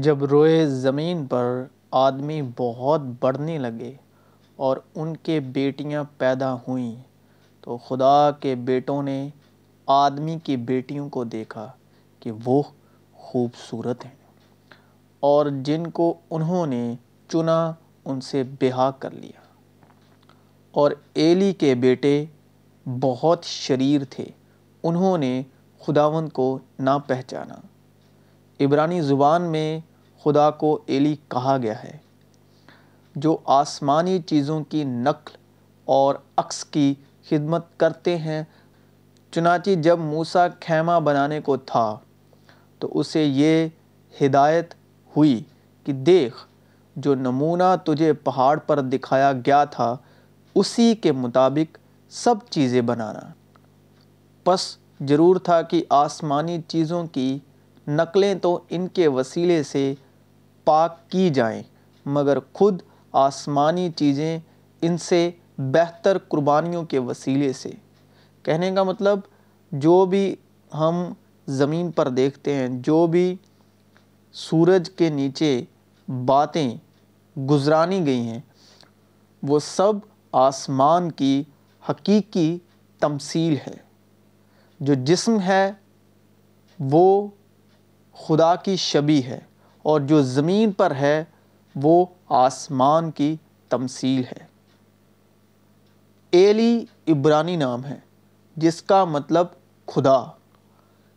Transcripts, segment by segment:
جب روئے زمین پر آدمی بہت بڑھنے لگے اور ان کے بیٹیاں پیدا ہوئیں، تو خدا کے بیٹوں نے آدمی کی بیٹیوں کو دیکھا کہ وہ خوبصورت ہیں اور جن کو انہوں نے چنا، ان سے بہا کر لیا۔ اور ایلی کے بیٹے بہت شریر تھے، انہوں نے خداوند کو نہ پہچانا عبرانی زبان میں خدا کو ایلی کہا گیا ہے، جو آسمانی چیزوں کی نقل اور عکس کی خدمت کرتے ہیں۔ چنانچہ جب موسیٰ خیمہ بنانے کو تھا، تو اسے یہ ہدایت ہوئی کہ دیکھ، جو نمونہ تجھے پہاڑ پر دکھایا گیا تھا، اسی کے مطابق سب چیزیں بنانا۔ پس ضرور تھا کہ آسمانی چیزوں کی نقلیں تو ان کے وسیلے سے پاک کی جائیں، مگر خود آسمانی چیزیں ان سے بہتر قربانیوں کے وسیلے سے۔ کہنے کا مطلب جو بھی ہم زمین پر دیکھتے ہیں، جو بھی سورج کے نیچے باتیں گزرانی گئی ہیں، وہ سب آسمان کی حقیقی تمثیل ہے۔ جو جسم ہے، وہ خدا کی شبی ہے اور جو زمین پر ہے، وہ آسمان کی تمثیل ہے۔ ایلی عبرانی نام ہے، جس کا مطلب خدا۔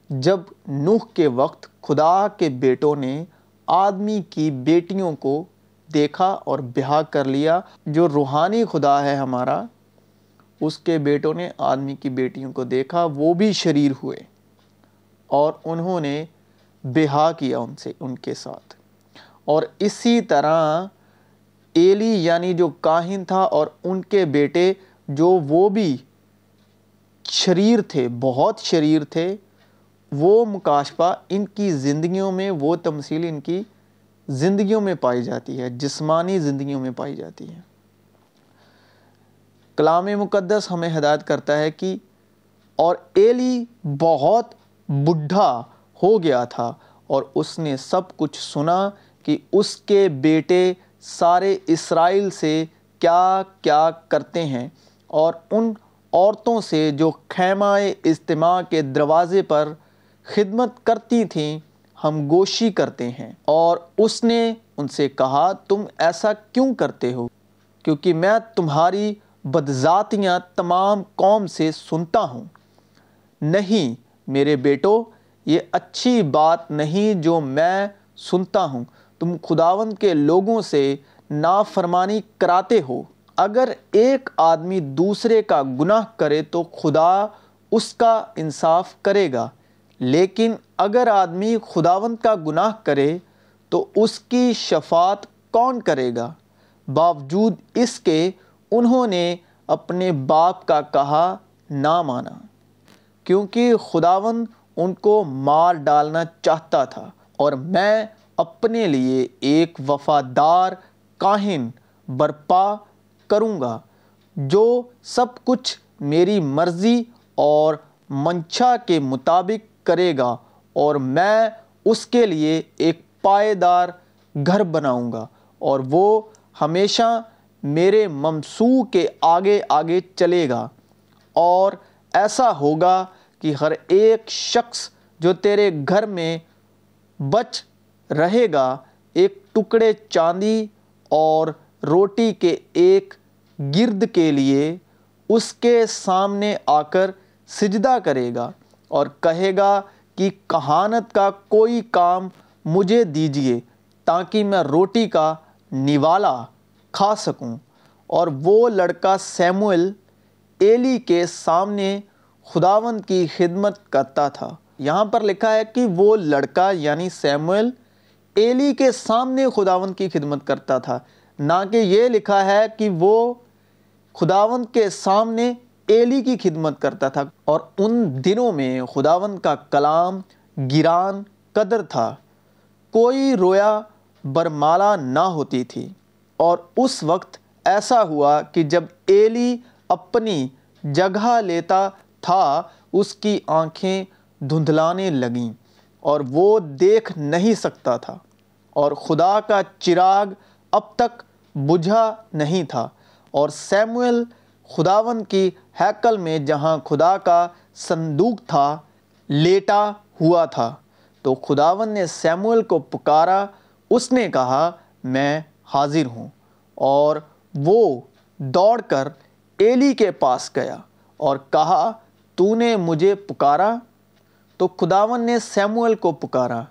جب نوح کے وقت خدا کے بیٹوں نے آدمی کی بیٹیوں کو دیکھا اور بہا کر لیا، جو روحانی خدا ہے ہمارا، اس کے بیٹوں نے آدمی کی بیٹیوں کو دیکھا، وہ بھی شریر ہوئے۔ اور انہوں نے بہا کیا ان سے، ان کے ساتھ۔ اور اسی طرح ایلی یعنی جو کاہن تھا اور ان کے بیٹے جو وہ بھی شریر تھے، بہت شریر تھے، وہ مکاشفہ ان کی زندگیوں میں، وہ تمثیل ان کی زندگیوں میں پائی جاتی ہے، جسمانی زندگیوں میں پائی جاتی ہے۔ کلام مقدس ہمیں ہدایت کرتا ہے کہ اور ایلی بہت بڈھا ہو گیا تھا اور اس نے سب کچھ سنا کہ اس کے بیٹے سارے اسرائیل سے کیا کیا کرتے ہیں اور ان عورتوں سے جو خیمہ اجتماع کے دروازے پر خدمت کرتی تھیں، ہم گوشی کرتے ہیں۔ اور اس نے ان سے کہا، تم ایسا کیوں کرتے ہو؟ کیونکہ میں تمہاری بدذاتیاں تمام قوم سے سنتا ہوں۔ نہیں میرے بیٹو یہ اچھی بات نہیں جو میں سنتا ہوں۔ تم خداوند کے لوگوں سے نافرمانی کراتے ہو۔ اگر ایک آدمی دوسرے کا گناہ کرے تو خدا اس کا انصاف کرے گا۔ لیکن اگر آدمی خداوند کا گناہ کرے تو اس کی شفاعت کون کرے گا؟ باوجود اس کے انہوں نے اپنے باپ کا کہا نہ مانا۔ کیونکہ خداوند ان کو مار ڈالنا چاہتا تھا اور میں اپنے لیے ایک وفادار کاہن برپا کروں گا جو سب کچھ میری مرضی اور منشا کے مطابق کرے گا اور میں اس کے لیے ایک پائیدار گھر بناؤں گا اور وہ ہمیشہ میرے ممسوع کے آگے آگے چلے گا اور ایسا ہوگا کہ ہر ایک شخص جو تیرے گھر میں بچ رہے گا، ایک ٹکڑے چاندی اور روٹی کے ایک گرد کے لیے اس کے سامنے آ کر سجدہ کرے گا اور کہے گا کہ کہانت کا کوئی کام مجھے دیجیے تاکہ میں روٹی کا نوالا کھا سکوں۔ اور وہ لڑکا سیمول ایلی کے سامنے خداوند کی خدمت کرتا تھا۔ یہاں پر لکھا ہے کہ وہ لڑکا یعنی سیمول ایلی کے سامنے خداوند کی خدمت کرتا تھا۔ نہ کہ یہ لکھا ہے کہ وہ خداوند کے سامنے ایلی کی خدمت کرتا تھا اور ان دنوں میں خداوند کا کلام گران قدر تھا۔ کوئی رویا برمالا نہ ہوتی تھی۔ اور اس وقت ایسا ہوا کہ جب ایلی اپنی جگہ لیتا تھا، اس کی آنکھیں دھندلانے لگیں اور وہ دیکھ نہیں سکتا تھا۔ اور خدا کا چراغ اب تک بجھا نہیں تھا۔ اور سیموئل خداون کی ہیکل میں جہاں خدا کا صندوق تھا، لیٹا ہوا تھا۔ تو خداون نے سیموئل کو پکارا، اس نے کہا، میں حاضر ہوں۔ اور وہ دوڑ کر ایلی کے پاس گیا اور کہا تو نے مجھے پکارا تو خداون نے سیموئل کو پکارا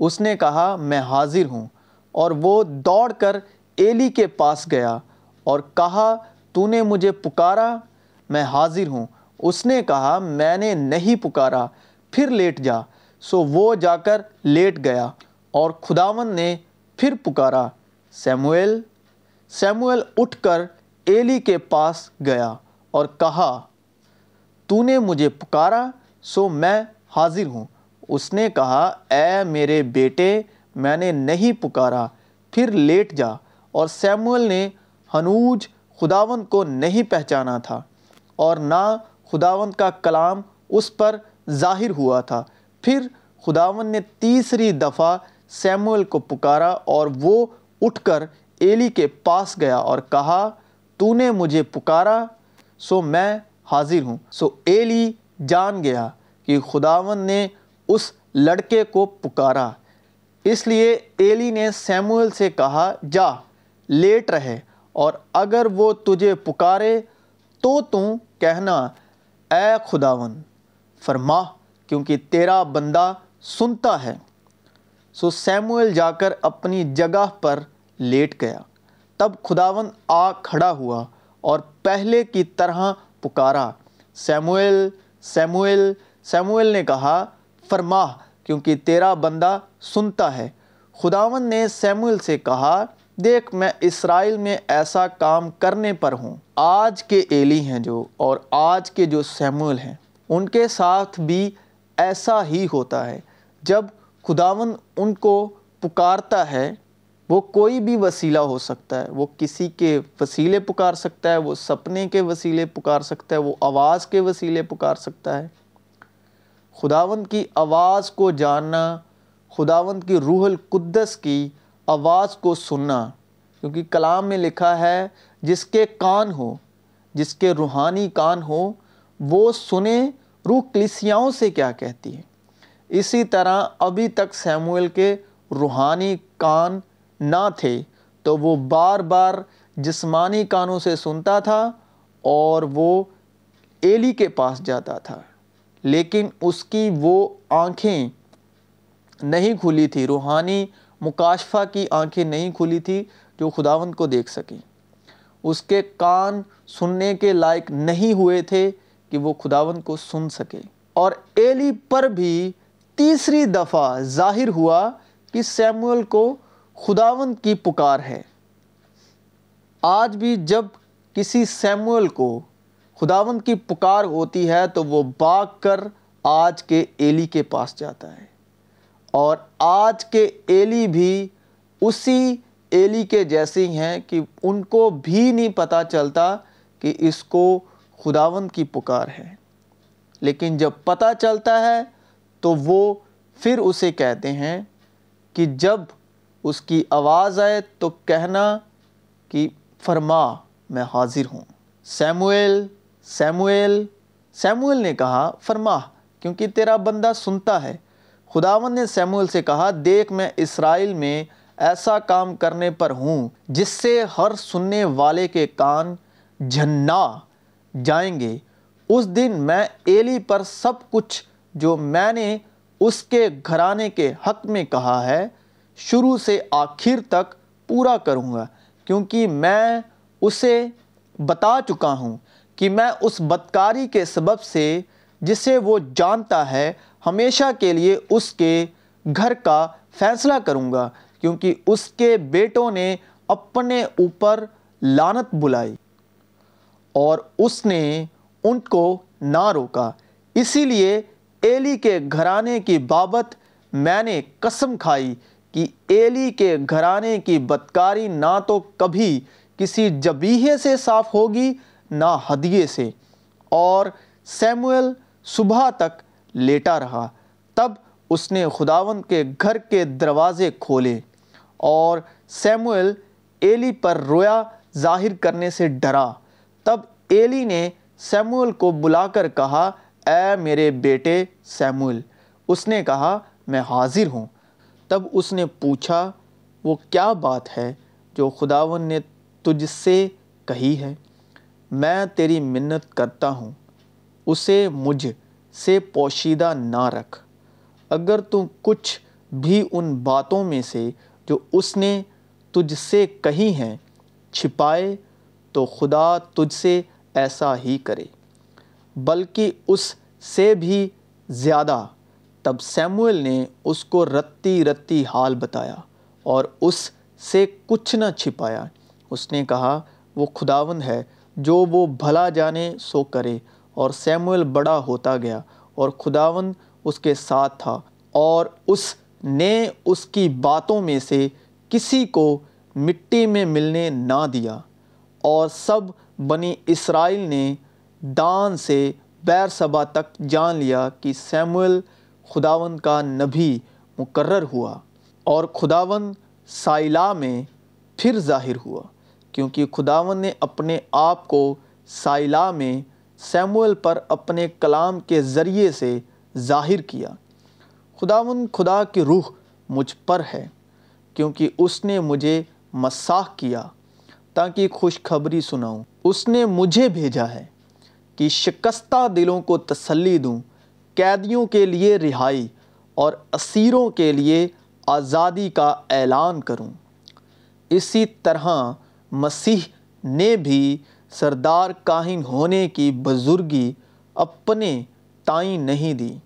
اس نے کہا میں حاضر ہوں اور وہ دوڑ کر ایلی کے پاس گیا اور کہا تو نے مجھے پکارا میں حاضر ہوں اس نے کہا میں نے نہیں پکارا پھر لیٹ جا سو وہ جا کر لیٹ گیا اور خداون نے پھر پکارا سیموئل سیموئل اٹھ کر ایلی کے پاس گیا اور کہا تو نے مجھے پکارا، سو میں حاضر ہوں۔ اس نے کہا، اے میرے بیٹے، میں نے نہیں پکارا، پھر لیٹ جا۔ اور سیموئل نے ہنوج خداون کو نہیں پہچانا تھا، اور نہ خداون کا کلام اس پر ظاہر ہوا تھا۔ پھر خداون نے تیسری دفعہ سیموئل کو پکارا، اور وہ اٹھ کر ایلی کے پاس گیا اور کہا، تو نے مجھے پکارا، سو میں حاضر ہوں۔ سو ایلی جان گیا کہ خداون نے اس لڑکے کو پکارا۔ اس لیے ایلی نے سیموئل سے کہا، جا، لیٹ رہے، اور اگر وہ تجھے پکارے تو تم کہنا، اے خداون فرما، کیونکہ تیرا بندہ سنتا ہے۔ سو سیموئل جا کر اپنی جگہ پر لیٹ گیا۔ تب خداون آ کھڑا ہوا اور پہلے کی طرح پکارا۔ سیموئل سیموئل سیموئل نے کہا فرما کیونکہ تیرا بندہ سنتا ہے۔ خداون نے سیموئل سے کہا، دیکھ، میں اسرائیل میں ایسا کام کرنے پر ہوں۔ آج کے ایلی ہیں جو، اور آج کے جو سیموئل ہیں، ان کے ساتھ بھی ایسا ہی ہوتا ہے۔ جب خداون ان کو پکارتا ہے وہ کوئی بھی وسیلہ ہو سکتا ہے، وہ کسی کے وسیلے پکار سکتا ہے، وہ سپنے کے وسیلے پکار سکتا ہے، وہ آواز کے وسیلے پکار سکتا ہے۔ خداون کی آواز کو جاننا خداون کی روح القدس کی آواز کو سننا، کیونکہ کلام میں لکھا ہے، جس کے کان ہو جس کے روحانی کان ہو وہ سنیں روح کلیسیاؤں سے کیا کہتی ہے۔ اسی طرح ابھی تک سیموئل کے روحانی کان نہ تھے تو وہ بار بار جسمانی کانوں سے سنتا تھا اور وہ ایلی کے پاس جاتا تھا۔ لیکن اس کی وہ آنکھیں نہیں کھلی تھی، روحانی مکاشفہ کی آنکھیں نہیں کھلی تھی جو خداون کو دیکھ سکیں۔ اس کے کان سننے کے لائق نہیں ہوئے تھے کہ وہ خداون کو سن سکے۔ اور ایلی پر بھی تیسری دفعہ ظاہر ہوا کہ سیمول کو خداون کی پکار ہے۔ آج بھی جب کسی سیمول کو خداون کی پکار ہوتی ہے تو وہ باغ کر آج کے ایلی کے پاس جاتا ہے۔ اور آج کے ایلی بھی اسی ایلی کے جیسے ہی ہیں کہ ان کو بھی نہیں پتہ چلتا کہ اس کو خداون کی پکار ہے۔ لیکن جب پتہ چلتا ہے تو وہ پھر اسے کہتے ہیں کہ جب اس کی آواز آئے تو کہنا کہ فرما، میں حاضر ہوں۔ سیموئل سیموئل سیموئل نے کہا، فرما، کیونکہ تیرا بندہ سنتا ہے۔ خداون نے سیموئل سے کہا، دیکھ، میں اسرائیل میں ایسا کام کرنے پر ہوں جس سے ہر سننے والے کے کان جھنا جائیں گے۔ اس دن میں ایلی پر سب کچھ جو میں نے اس کے گھرانے کے حق میں کہا ہے شروع سے آخر تک پورا کروں گا، کیونکہ میں اسے بتا چکا ہوں کہ میں اس بدکاری کے سبب سے جسے وہ جانتا ہے، ہمیشہ کے لیے اس کے گھر کا فیصلہ کروں گا، کیونکہ اس کے بیٹوں نے اپنے اوپر لانت بلائی اور اس نے ان کو نہ روکا۔ اسی لیے ایلی کے گھرانے کی بابت میں نے قسم کھائی کہ ایلی کے گھرانے کی بدکاری نہ تو کبھی کسی جبیہے سے صاف ہوگی، نہ ہدیے سے۔ اور سیموئل صبح تک لیٹا رہا، تب اس نے خداون کے گھر کے دروازے کھولے۔ اور سیموئل ایلی پر رویا، ظاہر کرنے سے ڈرا۔ تب ایلی نے سیموئل کو بلا کر کہا، اے میرے بیٹے سیموئل اس نے کہا، میں حاضر ہوں تب اس نے پوچھا، وہ کیا بات ہے جو خداون نے تجھ سے کہی ہے؟ میں تیری منت کرتا ہوں، اسے مجھ سے پوشیدہ نہ رکھ۔ اگر تم کچھ بھی ان باتوں میں سے جو اس نے تجھ سے کہی ہیں چھپائے، تو خدا تجھ سے ایسا ہی کرے، بلکہ اس سے بھی زیادہ۔ تب سیموئل نے اس کو رتی رتی حال بتایا اور اس سے کچھ نہ چھپایا۔ اس نے کہا، وہ خداون ہے، جو وہ بھلا جانے سو کرے۔ اور سیموئل بڑا ہوتا گیا اور خداون اس کے ساتھ تھا۔ اور اس نے اس کی باتوں میں سے کسی کو مٹی میں ملنے نہ دیا۔ اور سب بنی اسرائیل نے دان سے بیر صبا تک جان لیا کہ سیموئل خداون کا نبی مقرر ہوا اور خداون سائلہ میں پھر ظاہر ہوا، کیونکہ خداون نے اپنے آپ کو سائلہ میں سیموئل پر اپنے کلام کے ذریعے سے ظاہر کیا۔ خداون خدا کی روح مجھ پر ہے، کیونکہ اس نے مجھے مساح کیا تاکہ خوشخبری سناؤں۔ اس نے مجھے بھیجا ہے کہ شکستہ دلوں کو تسلی دوں قیدیوں کے لیے رہائی اور اسیروں کے لیے آزادی کا اعلان کروں۔ اسی طرح مسیح نے بھی سردار کاہن ہونے کی بزرگی اپنے تائیں نہیں دی،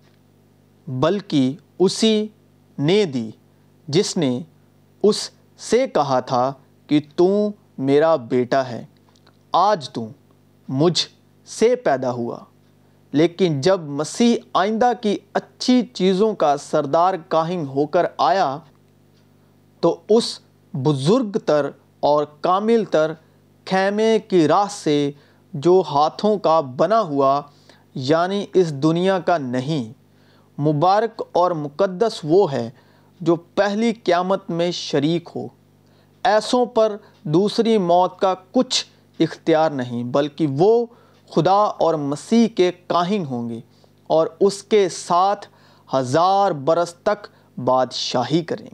بلکہ اسی نے دی، جس نے اس سے کہا تھا کہ تو میرا بیٹا ہے، آج تو مجھ سے پیدا ہوا۔ لیکن جب مسیح آئندہ کی اچھی چیزوں کا سردار کاہن ہو کر آیا، تو اس بزرگ تر اور کامل تر خیمے کی راہ سے جو ہاتھوں کا بنا ہوا یعنی اس دنیا کا نہیں، مبارک اور مقدس وہ ہے جو پہلی قیامت میں شریک ہو۔ ایسوں پر دوسری موت کا کچھ اختیار نہیں، بلکہ وہ خدا اور مسیح کے کاہن ہوں گے اور اس کے ساتھ ہزار برس تک بادشاہی کریں